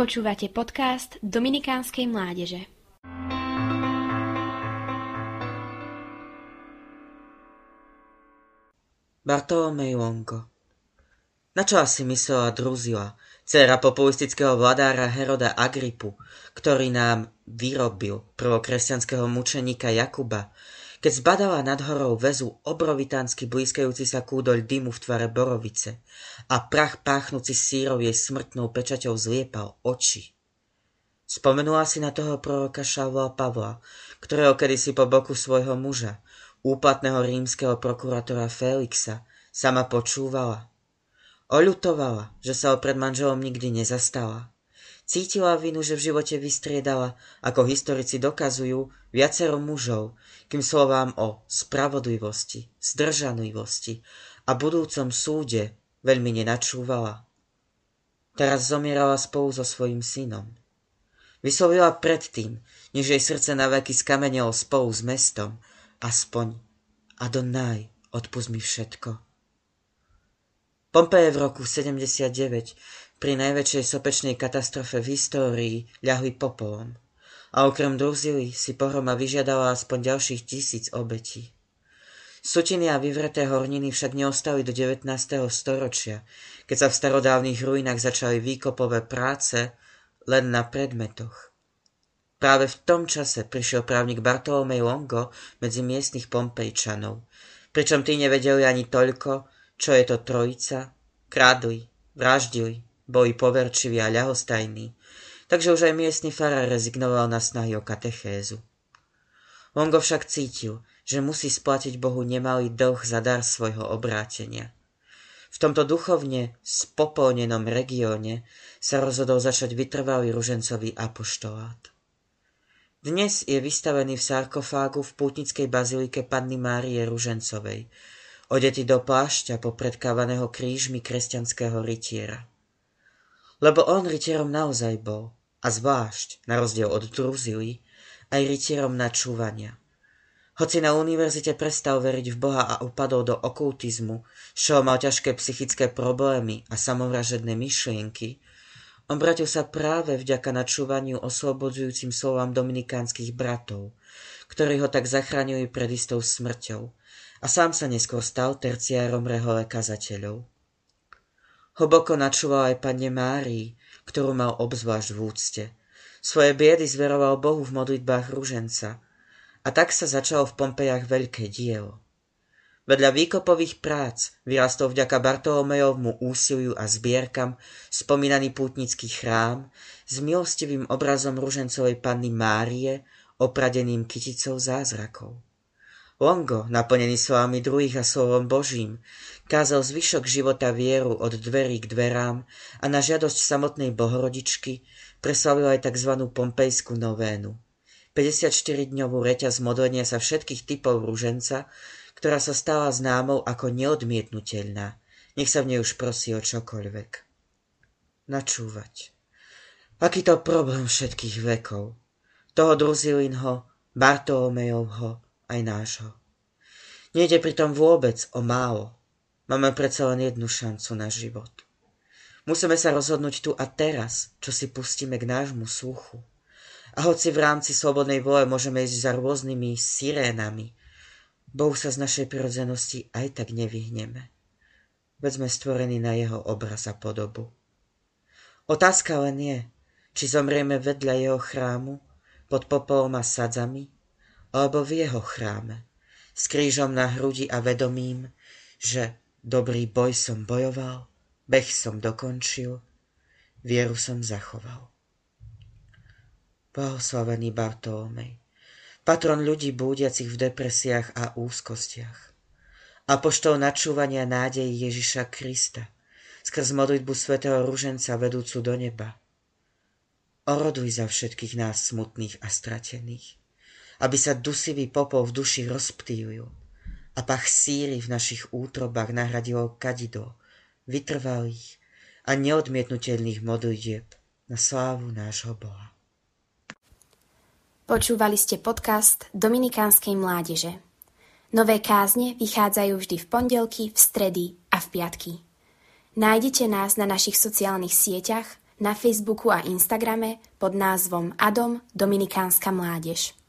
Počúvate podcast Dominikánskej mládeže. Bartolomej Na čo asi myslela Druzila, dcera populistického vladára Heroda Agripu, ktorý nám vyrobil prvokresťanského mučeníka Jakuba, keď zbadala nad horou väzu obrovitánsky blízkajúci sa kúdoľ dymu v tvare borovice a prach páchnúci sírov jej smrtnou pečaťou zliepal oči. Spomenula si na toho proroka Šavla Pavla, ktorého kedysi po boku svojho muža, úplatného rímskeho prokurátora Felixa, sama počúvala. Oľutovala, že sa o pred manželom nikdy nezastala. Cítila vinu, že v živote vystriedala, ako historici dokazujú, viacero mužov, kým slovám o spravodlivosti, zdržanlivosti a budúcom súde veľmi nenačúvala. Teraz zomierala spolu so svojím synom. Vyslovila predtým, než jej srdce na veky skamenelo spolu s mestom, aspoň Adonaj, odpust mi všetko. Pompeje v roku 79 pri najväčšej sopečnej katastrofe v histórii ľahli popolom a okrem Druzily si pohroma vyžiadala aspoň ďalších tisíc obetí. Sutiny a vyvreté horniny však neostali do 19. storočia, keď sa v starodávnych ruinách začali výkopové práce len na predmetoch. Práve v tom čase prišiel právnik Bartolomej Longo medzi miestnych Pompejčanov, pričom tí nevedeli ani toľko, čo je to trojica, kradli, vraždili, boli poverčiví a ľahostajní, takže už aj miestny farár rezignoval na snahy o katechézu. Longo však cítil, že musí splatiť Bohu nemalý dlh za dar svojho obrátenia. V tomto duchovne spopolnenom regióne sa rozhodol začať vytrvalý ružencový apoštolát. Dnes je vystavený v sarkofágu v pútnickej bazilike Panny Márie Ružencovej, odetý do plášťa popredkávaného krížmi kresťanského rytiera lebo on rytierom naozaj bol, a zvlášť, na rozdiel od Druzily, aj rytierom načúvania. Hoci na univerzite prestal veriť v Boha a upadol do okultizmu, čo mal ťažké psychické problémy a samovražedné myšlienky, obratil sa práve vďaka načúvaniu oslobodzujúcim slovám dominikánskych bratov, ktorí ho tak zachránili pred istou smrťou a sám sa neskôr stal terciárom rehole kazateľov. Hlboko načúval aj pane Márii, ktorú mal obzvlášť v úcte. Svoje biedy zveroval Bohu v modlitbách ruženca. A tak sa začalo v Pompejach veľké dielo. Vedľa výkopových prác vyrastol vďaka Bartolomejovmu úsiliu a zbierkam spomínaný pútnický chrám s milostivým obrazom ružencovej panny Márie opradeným kyticou zázrakov. Longo, naplnený slovami druhých a slovom Božím, kázal zvyšok života vieru od dverí k dverám a na žiadosť samotnej Bohorodičky preslavil aj tzv. pompejskú novénu. 54-dňovú reťaz modlenia sa všetkých typov rúženca, ktorá sa stala známou ako neodmietnutelná. Nech sa v nej už prosí o čokoľvek. Načúvať. Aký to problém všetkých vekov. Toho Druzilinho, Bartolomejovho, aj nášho. Nejde pritom vôbec o málo. Máme predsa len jednu šancu na život. Musíme sa rozhodnúť tu a teraz, čo si pustíme k nášmu sluchu. A hoci v rámci slobodnej vole môžeme ísť za rôznymi sirénami, Bohu sa z našej prirodzenosti aj tak nevyhneme. Veď sme stvorení na jeho obraz a podobu. Otázka len je, či zomrieme vedľa jeho chrámu, pod popolom a sadzami, alebo v jeho chráme, s krížom na hrudi a vedomím, že dobrý boj som bojoval, beh som dokončil, vieru som zachoval. Blahoslavený Bartolomej, patron ľudí búdiacich v depresiách a úzkostiach, apoštol načúvania nádejí Ježiša Krista, skrz modlitbu svätého Ruženca vedúcu do neba. Oroduj za všetkých nás smutných a stratených aby sa dusivý popol v duši rozptýlil a pach síry v našich útrobách nahradilo kadido vytrvalých a neodmietnutelných modlitieb na slávu nášho Boha. Počúvali ste podcast Dominikánskej mládeže. Nové kázne vychádzajú vždy v pondelky, v stredy a v piatky. Nájdete nás na našich sociálnych sieťach na Facebooku a Instagrame pod názvom Adom Dominikánska mládež.